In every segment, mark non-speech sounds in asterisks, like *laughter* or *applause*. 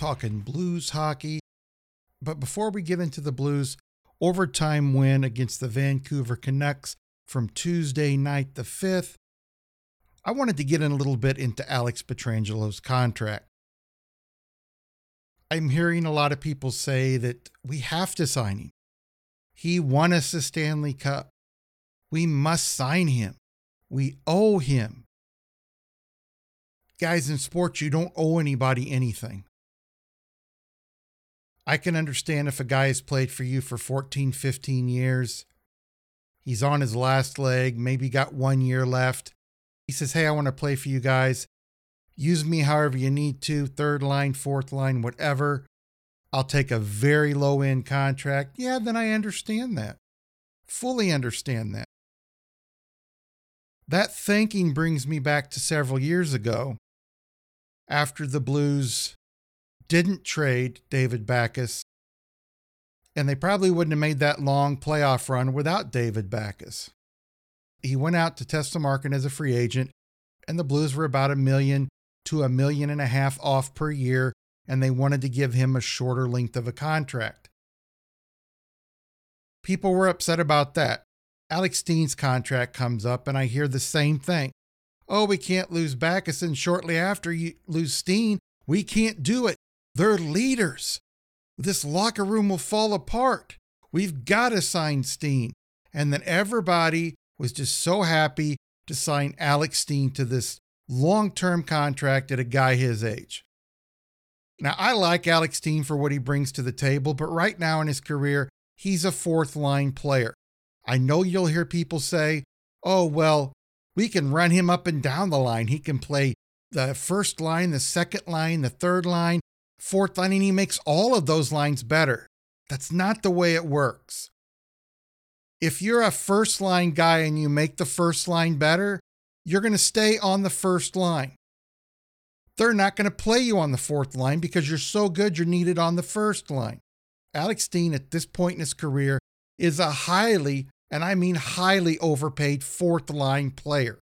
talking Blues hockey. But before we get into the Blues, overtime win against the Vancouver Canucks from Tuesday night the 5th, I wanted to get in a little bit into Alex Pietrangelo's contract. I'm hearing a lot of people say that we have to sign him. He won us the Stanley Cup. We must sign him. We owe him guys in sports, you don't owe anybody anything. I can understand if a guy has played for you for 14, 15 years. He's on his last leg, maybe got one year left. He says, Hey, I want to play for you guys. Use me however you need to, third line, fourth line, whatever. I'll take a very low end contract. Yeah, then I understand that. Fully understand that. That thinking brings me back to several years ago after the Blues didn't trade David Backes, And they probably wouldn't have made that long playoff run without David Backes. He went out to test the market as a free agent, and the Blues were about a million to a million and a half off per year, and they wanted to give him a shorter length of a contract. People were upset about that. Alex Steen's contract comes up, and I hear the same thing oh, we can't lose Backes, and shortly after you lose Steen, we can't do it. They're leaders. This locker room will fall apart. We've got to sign Steen. And then everybody was just so happy to sign Alex Steen to this long term contract at a guy his age. Now, I like Alex Steen for what he brings to the table, but right now in his career, he's a fourth line player. I know you'll hear people say, oh, well, we can run him up and down the line. He can play the first line, the second line, the third line, fourth line, and he makes all of those lines better. That's not the way it works. If you're a first line guy and you make the first line better, you're going to stay on the first line. They're not going to play you on the fourth line because you're so good you're needed on the first line. Alex Steen, at this point in his career, is a highly and I mean highly overpaid fourth line player.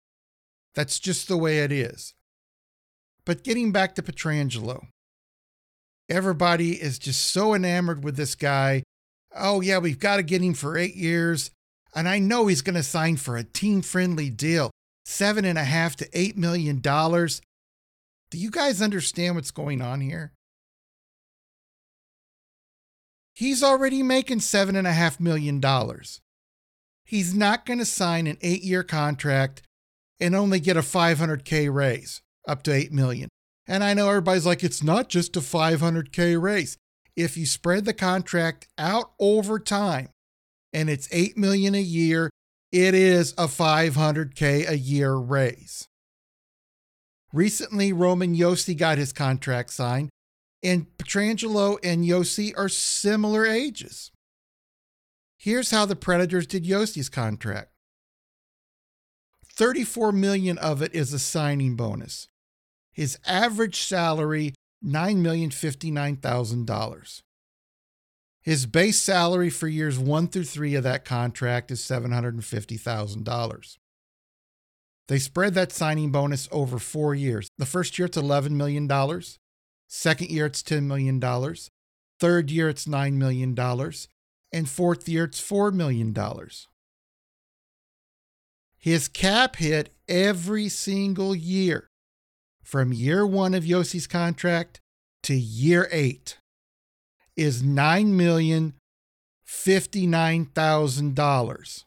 That's just the way it is. But getting back to Pietrangelo, everybody is just so enamored with this guy. Oh, yeah, we've got to get him for eight years. And I know he's going to sign for a team friendly deal seven and a half to eight million dollars. Do you guys understand what's going on here? He's already making seven and a half million dollars he's not going to sign an eight year contract and only get a 500K raise up to 8 million. And I know everybody's like, it's not just a 500K raise. If you spread the contract out over time and it's 8 million a year, it is a 500K a year raise. Recently, Roman Josi got his contract signed, and Pietrangelo and Josi are similar ages. Here's how the Predators did Josi's contract. 34 million of it is a signing bonus. His average salary $9,059,000. His base salary for years 1 through 3 of that contract is $750,000. They spread that signing bonus over 4 years. The first year it's $11 million, second year it's $10 million, third year it's $9 million, and fourth year it's $4 million. His cap hit every single year from year one of Josi's contract to year eight is $9,059,000.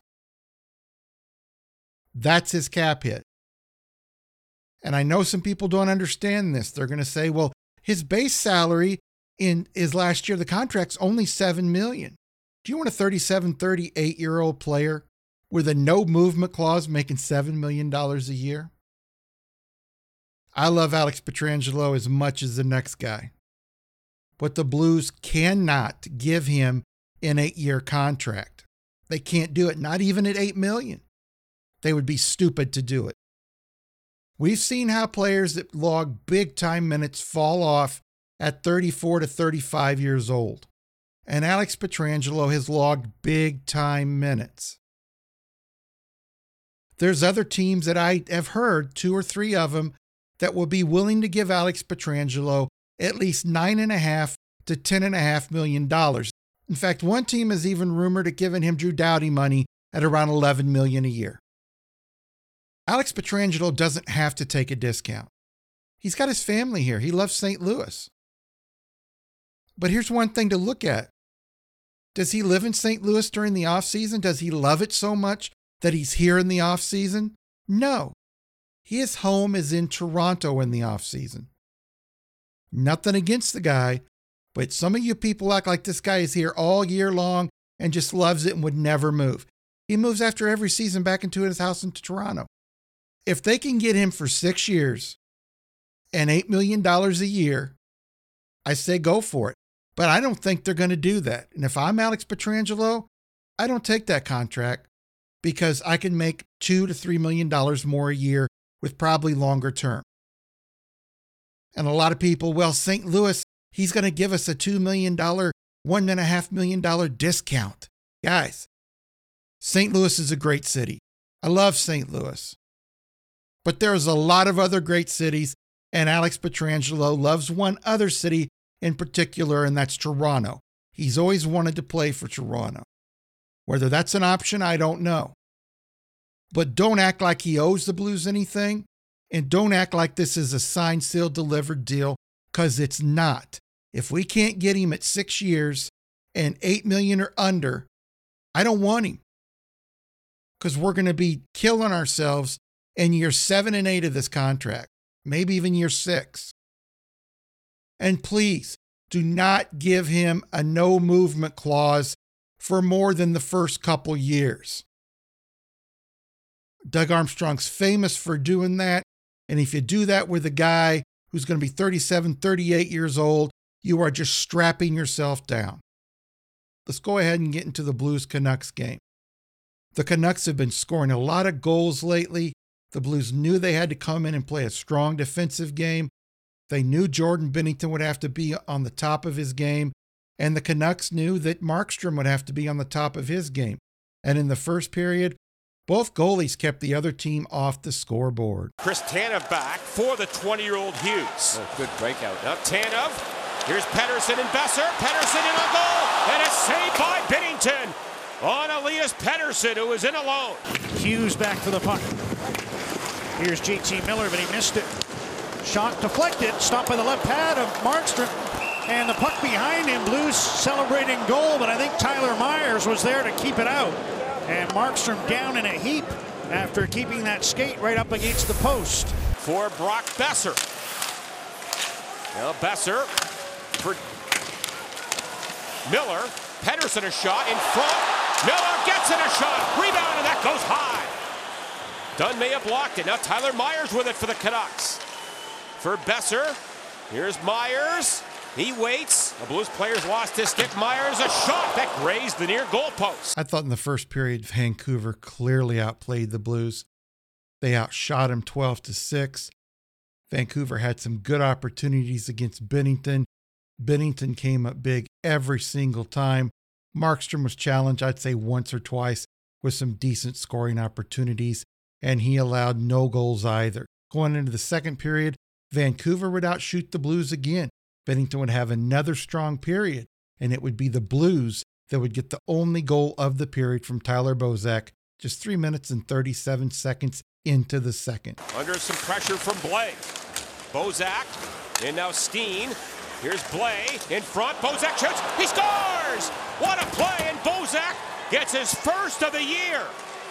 That's his cap hit. And I know some people don't understand this. They're going to say, well, his base salary in his last year, the contract's only 7 million. Do you want a 37, 38 year old player with a no movement clause making $7 million a year? I love Alex Pietrangelo as much as the next guy. But the Blues cannot give him an eight year contract. They can't do it, not even at 8 million. They would be stupid to do it. We've seen how players that log big time minutes fall off at 34 to 35 years old. And Alex Pietrangelo has logged big time minutes. There's other teams that I have heard, two or three of them, that will be willing to give Alex Pietrangelo at least nine and a half to ten and a half million dollars. In fact, one team has even rumored of giving him Drew Doughty money at around 11 million a year. Alex Pietrangelo doesn't have to take a discount. He's got his family here. He loves St. Louis. But here's one thing to look at. Does he live in St. Louis during the off season? Does he love it so much that he's here in the off season? No. His home is in Toronto in the off season. Nothing against the guy, but some of you people act like this guy is here all year long and just loves it and would never move. He moves after every season back into his house into Toronto. If they can get him for six years and $8 million a year, I say go for it. But I don't think they're going to do that. And if I'm Alex Pietrangelo, I don't take that contract because I can make two to three million dollars more a year with probably longer term. And a lot of people, well, St. Louis, he's going to give us a $2 million, $1.5 million discount. Guys, St. Louis is a great city. I love St. Louis. But there's a lot of other great cities, and Alex Pietrangelo loves one other city in particular, and that's Toronto. He's always wanted to play for Toronto. Whether that's an option, I don't know. But don't act like he owes the Blues anything. And don't act like this is a signed, sealed, delivered deal, because it's not. If we can't get him at six years and eight million or under, I don't want him. Because we're going to be killing ourselves in year seven and eight of this contract, maybe even year six. And please do not give him a no movement clause for more than the first couple years. Doug Armstrong's famous for doing that. And if you do that with a guy who's going to be 37, 38 years old, you are just strapping yourself down. Let's go ahead and get into the Blues Canucks game. The Canucks have been scoring a lot of goals lately. The Blues knew they had to come in and play a strong defensive game. They knew Jordan Binnington would have to be on the top of his game, and the Canucks knew that Markstrom would have to be on the top of his game. And in the first period, both goalies kept the other team off the scoreboard. Chris Tanev back for the 20-year-old Hughes. Oh, good breakout. Now Tanev. Here's Pettersson and Boeser. Pettersson in a goal, and a save by Binnington on Elias Pettersson, who was in alone. Hughes back for the puck. Here's JT Miller, but he missed it. Shot deflected, stopped by the left pad of Markstrom. And the puck behind him, Blues celebrating goal, but I think Tyler Myers was there to keep it out. And Markstrom down in a heap after keeping that skate right up against the post. For Brock Boeser. Now Boeser for Miller. Pettersson a shot in front. Miller gets in a shot. Rebound, and that goes high. Dunn may have blocked it. Now Tyler Myers with it for the Canucks. For Boeser. Here's Myers. He waits. The Blues players lost his stick. Myers a shot that grazed the near goalpost. I thought in the first period, Vancouver clearly outplayed the Blues. They outshot him 12 to 6. Vancouver had some good opportunities against Binnington. Binnington came up big every single time. Markstrom was challenged, I'd say, once or twice with some decent scoring opportunities, and he allowed no goals either. Going into the second period, Vancouver would outshoot the Blues again. Binnington would have another strong period, and it would be the Blues that would get the only goal of the period from Tyler Bozak just three minutes and 37 seconds into the second. Under some pressure from Blais. Bozak, and now Steen. Here's Blais in front. Bozak shoots. He scores! What a play! And Bozak gets his first of the year.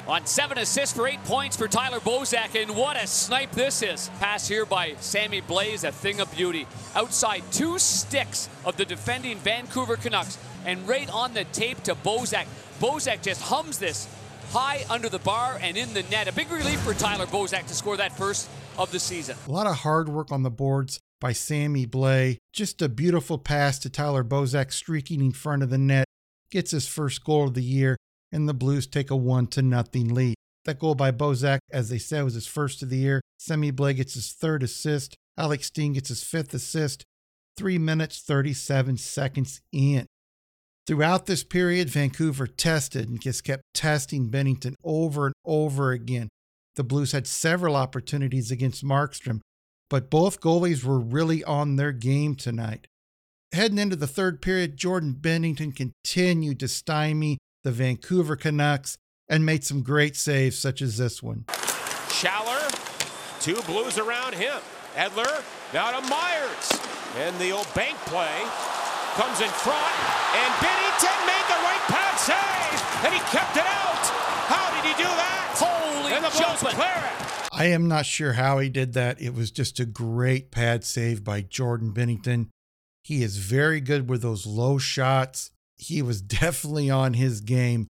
On seven assists for eight points for Tyler Bozak, and what a snipe this is. Pass here by Sammy Blais, a thing of beauty. Outside two sticks of the defending Vancouver Canucks, and right on the tape to Bozak. Bozak just hums this high under the bar and in the net. A big relief for Tyler Bozak to score that first of the season. A lot of hard work on the boards by Sammy Blais. Just a beautiful pass to Tyler Bozak streaking in front of the net. Gets his first goal of the year, and the Blues take a one to nothing lead. That goal by Bozak, as they said, was his first of the year. Sammy Blais gets his third assist. Alex Steen gets his fifth assist. Three minutes, 37 seconds in. Throughout this period, Vancouver tested and just kept testing Binnington over and over again. The Blues had several opportunities against Markstrom, but both goalies were really on their game tonight. Heading into the third period, Jordan Binnington continued to stymie the Vancouver Canucks and made some great saves, such as this one. Schaller, two Blues around him. Edler, now to Myers. And the old bank play comes in front, and Binnington made the right pass save, and he kept it out. How did he do that? Holy and the Blues jumping. clear it. I am not sure how he did that. It was just a great pad save by Jordan Binnington. He is very good with those low shots. He was *laughs* definitely on his game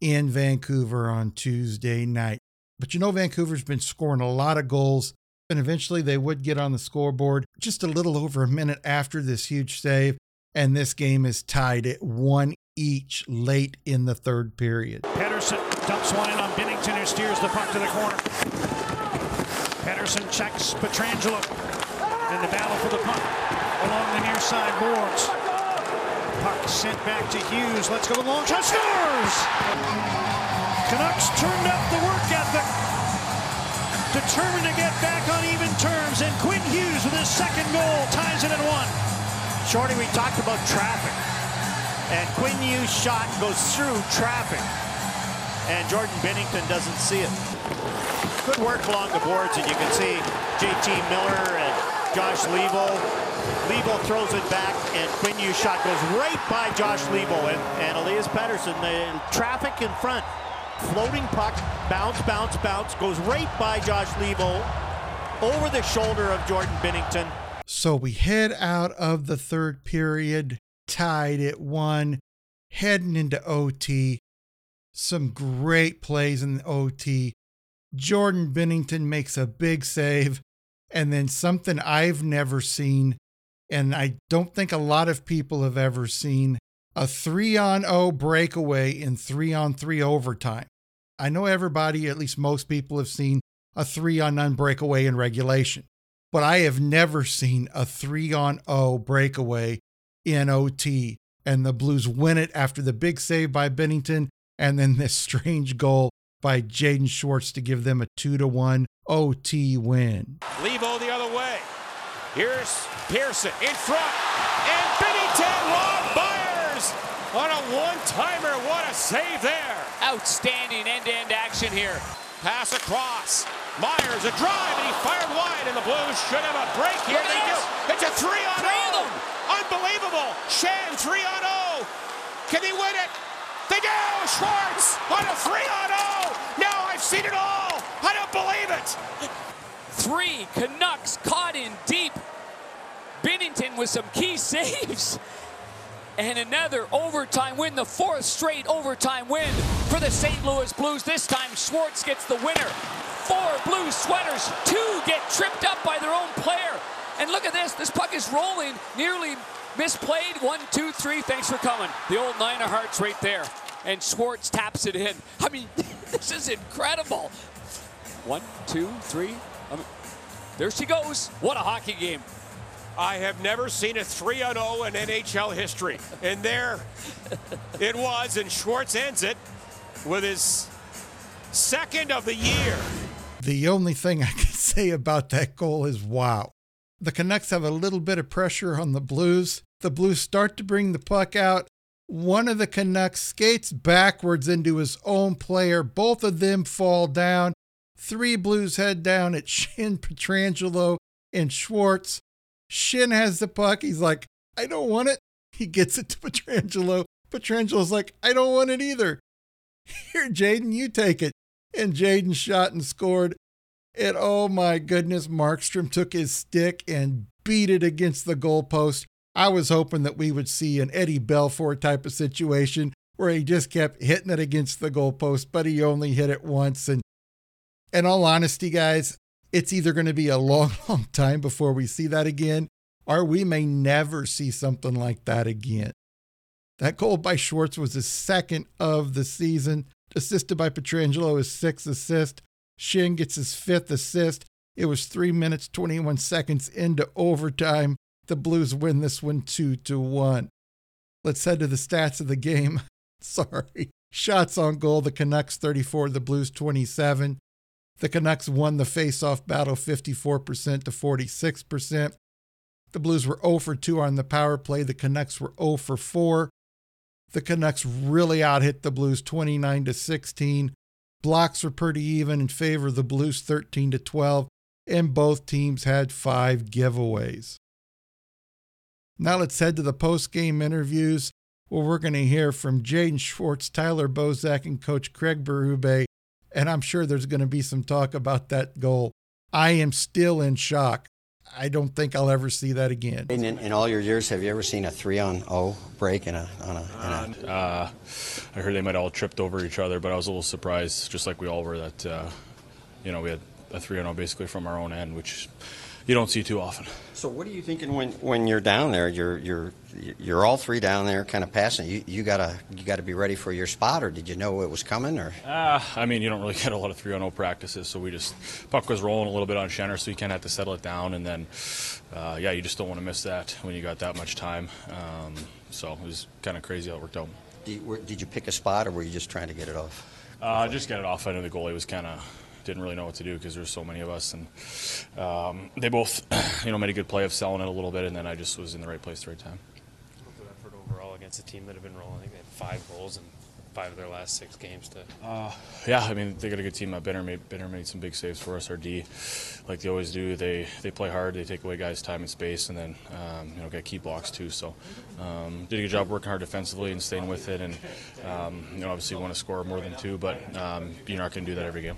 in Vancouver on Tuesday night. But you know, Vancouver's been scoring a lot of goals, and eventually they would get on the scoreboard just a little over a minute after this huge save. And this game is tied at one each late in the third period. Pettersson dumps one in on Binnington, who steers the puck to the corner. Pettersson checks Pietrangelo in the battle for the puck along the near side boards. Puck sent back to Hughes. Let's go the long shot. Scores! Canucks turned up the work ethic. Determined to get back on even terms. And Quinn Hughes with his second goal ties it at one. Shorty, we talked about traffic. And Quinn Hughes' shot goes through traffic. And Jordan Binnington doesn't see it. Good work along the boards, and you can see JT Miller and Josh Leivo. Leivo throws it back, and Quinn shot goes right by Josh Leivo And, and Elias Pettersson, the traffic in front, floating puck, bounce, bounce, bounce, goes right by Josh Leivo over the shoulder of Jordan Binnington. So we head out of the third period, tied at one, heading into OT. Some great plays in the OT. Jordan Binnington makes a big save, and then something I've never seen, and I don't think a lot of people have ever seen a three on O breakaway in three on three overtime. I know everybody, at least most people, have seen a three on none breakaway in regulation but I have never seen a three on O breakaway in OT. And the Blues win it after the big save by Binnington and then this strange goal by Jaden Schwartz to give them a two to one OT win. Levo the other way. Here's Pearson in front. And Binnington, Rob Myers on a one-timer. What a save there. Outstanding end-to-end action here. Pass across. Myers a drive and he fired wide and the Blues should have a break here. They do. It's a three on Three of oh. them. Unbelievable. Schenn three on oh. Can he win it? They do. Schwartz on a three on oh. Now I've seen it all. I don't believe it. Three Canucks caught in deep. Binnington with some key *laughs* saves. And another overtime win, the fourth straight overtime win for the St. Louis Blues. This time Schwartz gets the winner. Four blue sweaters, two get tripped up by their own player. And look at this, this puck is rolling, nearly misplayed. One, two, three, thanks for coming. The old nine of hearts right there. And Schwartz taps it in. I mean, *laughs* this is incredible. One, two, three. I mean, there she goes. What a hockey game. I have never seen a 3 on 0 in NHL history. And there it was, and Schwartz ends it with his second of the year. The only thing I can *laughs* say about that goal is wow. The Canucks have a little bit of pressure on the Blues. The Blues start to bring the puck out. One of the Canucks skates backwards into his own player. Both of them fall down. Three Blues head down at *laughs* Schenn Pietrangelo and Schwartz. Schenn has the puck. He's like, I don't want it. He gets it to Pietrangelo. Pietrangelo's like, I don't want it either. *laughs* Here, Jaden, you take it. And Jaden shot and scored. And oh my goodness, Markstrom took his stick and beat it against the goalpost. I was hoping that we would see an Eddie Belfour type of situation where he just kept hitting it against the goalpost, but he only hit it once. And in all honesty, guys, it's either going to be a long, *laughs* long time before we see that again, or we may never see something like that again. That goal by Schwartz was his second of the season, assisted by Pietrangelo, his sixth assist. Schenn gets his fifth assist. It was three minutes, 21 seconds into overtime. The Blues win this one 2 to 1. Let's head to the stats of the game. *laughs* Sorry. Shots on goal, the Canucks 34, the Blues 27. The Canucks won the face-off battle 54% to 46%. The Blues were 0 for 2 on the power play. The Canucks were 0 for 4. The Canucks really out hit the Blues 29 to 16. Blocks were pretty even in favor of the Blues 13 to 12, and both teams had five giveaways. Now let's head to the post-game interviews where we're going to hear from Jaden Schwartz, Tyler Bozak, and Coach Craig Berube, and I'm sure there's going to be some talk about that goal. I am still in shock. I don't think I'll ever see that again. In, in all your years, have you ever seen a three on O break in a on a? In a... Uh, I heard they might all tripped over each other, but I was a little surprised, just like we all were, that uh, you know we had a three on O basically from our own end, which you don't see too often. So what are you thinking when, when you're down there? You're you're you're all three down there, kind of passing. You you gotta you gotta be ready for your spot, or did you know it was coming? Or uh, I mean, you don't really *laughs* get a lot of three on zero practices, so we just puck was rolling a little bit on Schenner, so you kind of have to settle it down, and then uh, yeah, you just don't want to miss that when you got that much time. Um, so it was kind of crazy how it worked out. Did you, did you pick a spot, or were you just trying to get it off? Uh, just get it off. I know the goalie was kind of didn't really know what to do because there's so many of us, and um, they both, *clears throat* you know, made a good play of selling it a little bit, and then I just was in the right place at the right time. Good effort overall against a team that have been rolling. I think they had five goals in five of their last six games. To uh, yeah, I mean they got a good team. Uh, Benner made Benner made some big saves for us. Our D, like they always do, they they play hard. They take away guys' time and space, and then um, you know get key blocks too. So um, did a good job working hard defensively and staying with it, and um, you know obviously want to score more than two, but um, you're not going to do that every game.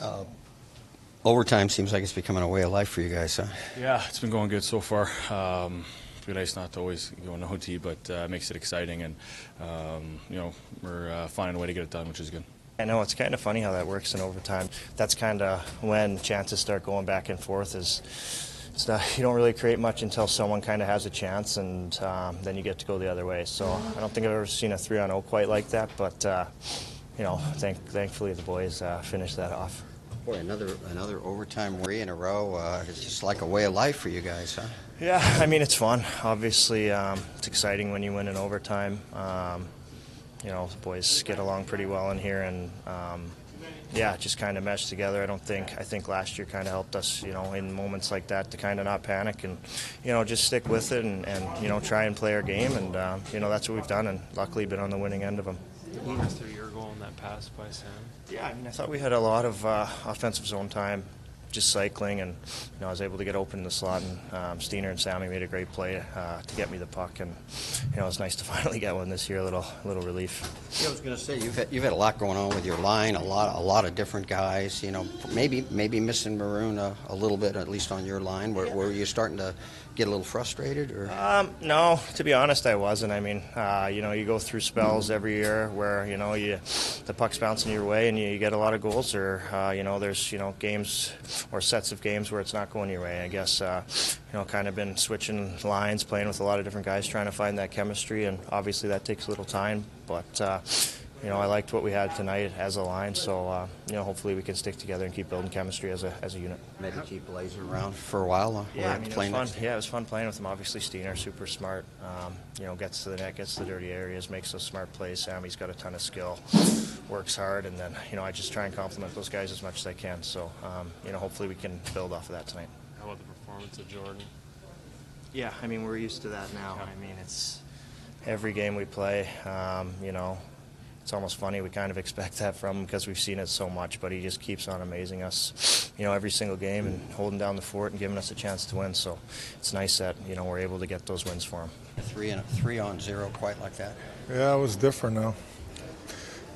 Uh, overtime seems like it's becoming a way of life for you guys, huh? Yeah, it's been going good so far. Um, it's been nice not to always go in OT, but uh, it makes it exciting, and um, you know we're uh, finding a way to get it done, which is good. I know it's kind of funny how that works in overtime. That's kind of when chances start going back and forth. Is not, you don't really create much until someone kind of has a chance, and um, then you get to go the other way. So I don't think I've ever seen a three on zero quite like that, but uh, you know, thank, thankfully the boys uh, finished that off. Boy, another another overtime three in a row. Uh, it's just like a way of life for you guys, huh? Yeah, I mean it's fun. Obviously, um, it's exciting when you win in overtime. Um, you know, the boys get along pretty well in here, and um, yeah, just kind of mesh together. I don't think I think last year kind of helped us, you know, in moments like that to kind of not panic and you know just stick with it and, and you know try and play our game, and uh, you know that's what we've done, and luckily been on the winning end of them. Pass by Sam. Yeah, I mean, I thought we had a lot of uh, offensive zone time, just cycling, and you know, I was able to get open in the slot, and um, Steiner and Sammy made a great play uh, to get me the puck, and you know, it's nice to *laughs* finally get one this year. A little, little relief. Yeah, I was going to say you've had, you've had a lot going on with your line, a lot, a lot of different guys. You know, maybe maybe missing Maroon a, a little bit, at least on your line. Were, were you starting to get a little frustrated, or? Um, no, to be honest, I wasn't. I mean, uh, you know, you go through spells every year where you know you the puck's bouncing your way and you, you get a lot of goals, or uh, you know, there's you know games or sets of games where it's not going your way. I guess uh, you know, kind of been switching lines, playing with a lot of different guys, trying to find that chemistry, and obviously that takes a little time, but uh, you know, I liked what we had tonight as a line. So, uh, you know, hopefully we can stick together and keep building chemistry as a, as a unit. Maybe keep Blazer around for a while. Uh, yeah, I mean, it was fun. Yeah, it was fun playing with him. Obviously, Steiner, super smart. Um, you know, gets to the net, gets to the dirty areas, makes those smart plays. Sammy's got a ton of skill, works hard, and then you know, I just try and compliment those guys as much as I can. So, um, you know, hopefully we can build off of that tonight. How about the performance of Jordan? Yeah, I mean, we're used to that now. I mean, it's every game we play. Um, you know, it's almost funny. We kind of expect that from him because we've seen it so much, but he just keeps on amazing us, you know, every single game and holding down the fort and giving us a chance to win. So it's nice that you know we're able to get those wins for him. Three and three on zero, quite like that. Yeah, it was different now.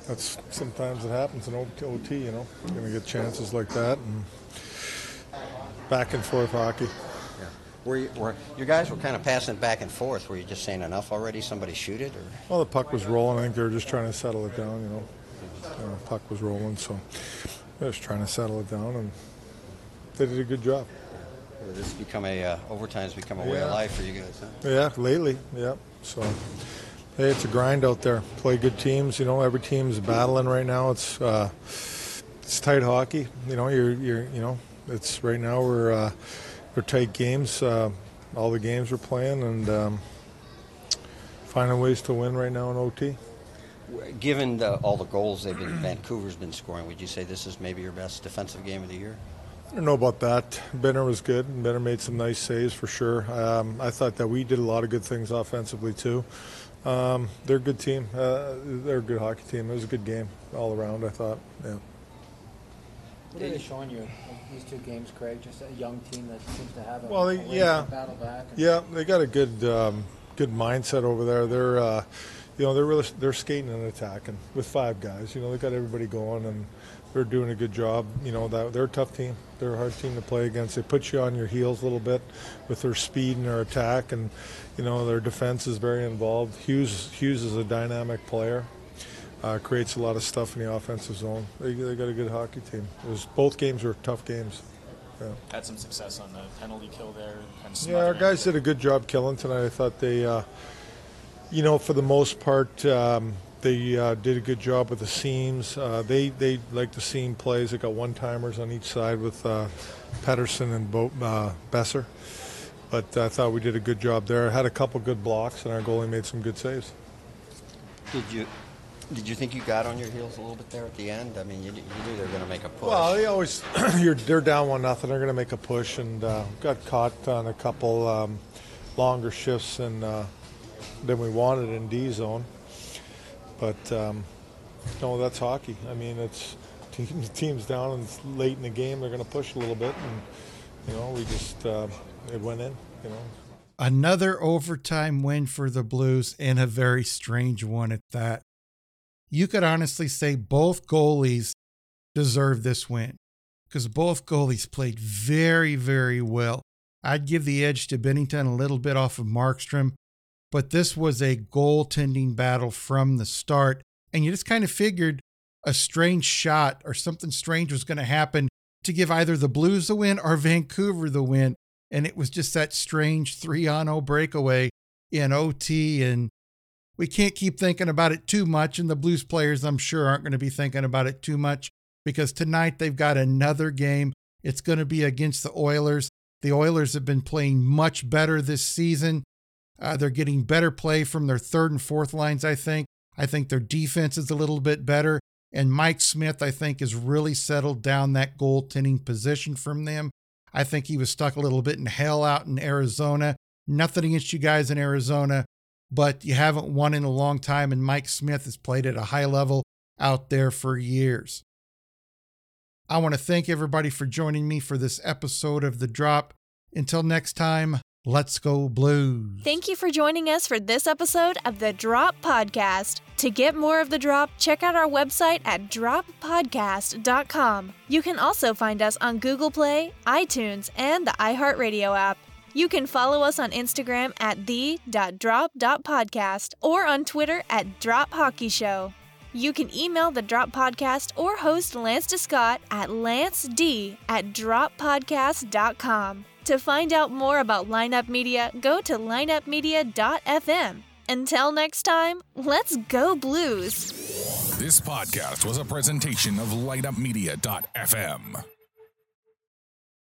That's sometimes it happens in OT. You know, you're gonna get chances like that and back and forth hockey. Yeah. Were, you, were your guys were kind of passing it back and forth? Were you just saying enough already? Somebody shoot it, or Well, the puck was rolling. I think they were just trying to settle it down. You know, you know puck was rolling, so they were just trying to settle it down, and they did a good job. this become a uh, overtime's become a way of life for you guys? Huh? Yeah, lately, yeah. So, hey, it's a grind out there. Play good teams. You know, every team's battling right now. It's uh, it's tight hockey. You know, you're you're you know, it's right now we're uh, we're tight games. Uh, all the games we're playing and um, finding ways to win right now in OT. Given the, all the goals they've been Vancouver's been scoring, would you say this is maybe your best defensive game of the year? I don't know about that. Benner was good. Benner made some nice saves for sure. Um, I thought that we did a lot of good things offensively too. Um, they're a good team. Uh, they're a good hockey team. It was a good game all around. I thought. Yeah. What are they showing you these two games, Craig? Just a young team that seems to have a, Well, they, yeah, battle back. yeah, they got a good, um, good mindset over there. They're, uh, you know, they're really they're skating and attacking with five guys. You know, they got everybody going and they're doing a good job. You know, that they're a tough team. They're a hard team to play against. They put you on your heels a little bit with their speed and their attack, and you know their defense is very involved. Hughes Hughes is a dynamic player. Uh, creates a lot of stuff in the offensive zone. They, they got a good hockey team. It was, both games were tough games. Yeah. Had some success on the penalty kill there. Kind of Yeah, our guys did a good job killing tonight. I thought they, uh, you know, for the most part, um, they uh, did a good job with the seams. Uh, they they like the seam plays. They got one timers on each side with uh, Pettersson and Bo- uh, Boeser. But I thought we did a good job there. Had a couple good blocks, and our goalie made some good saves. Did you did you think you got on your heels a little bit there at the end? I mean, you, you knew they were going to make a push. Well, they always *clears throat* you're they're down one nothing. They're going to make a push, and uh, got caught on a couple um, longer shifts than uh, than we wanted in D zone. But um, no, that's hockey. I mean, it's *laughs* team, teams down and it's late in the game. They're going to push a little bit, and you know, we just uh, it went in. You know. Another overtime win for the Blues and a very strange one at that. You could honestly say both goalies deserve this win because both goalies played very, very well. I'd give the edge to Binnington a little bit off of Markstrom, but this was a goaltending battle from the start. And you just kind of figured a strange shot or something strange was going to happen to give either the Blues the win or Vancouver the win. And it was just that strange 3 on 0 breakaway in OT. And we can't keep thinking about it too much. And the Blues players, I'm sure, aren't going to be thinking about it too much because tonight they've got another game. It's going to be against the Oilers. The Oilers have been playing much better this season. Uh, they're getting better play from their third and fourth lines, I think. I think their defense is a little bit better. And Mike Smith, I think, has really settled down that goaltending position from them. I think he was stuck a little bit in hell out in Arizona. Nothing against you guys in Arizona, but you haven't won in a long time, and Mike Smith has played at a high level out there for years. I want to thank everybody for joining me for this episode of The Drop. Until next time, let's go Blues. Thank you for joining us for this episode of the Drop Podcast. To get more of The Drop, check out our website at droppodcast.com. You can also find us on Google Play, iTunes, and the iHeartRadio app. You can follow us on Instagram at the.drop.podcast or on Twitter at Drop Hockey Show. You can email the Drop Podcast or host Lance DeScott at lanced at droppodcast.com. To find out more about Lineup Media, go to lineupmedia.fm. Until next time, let's go Blues. This podcast was a presentation of lineupmedia.fm.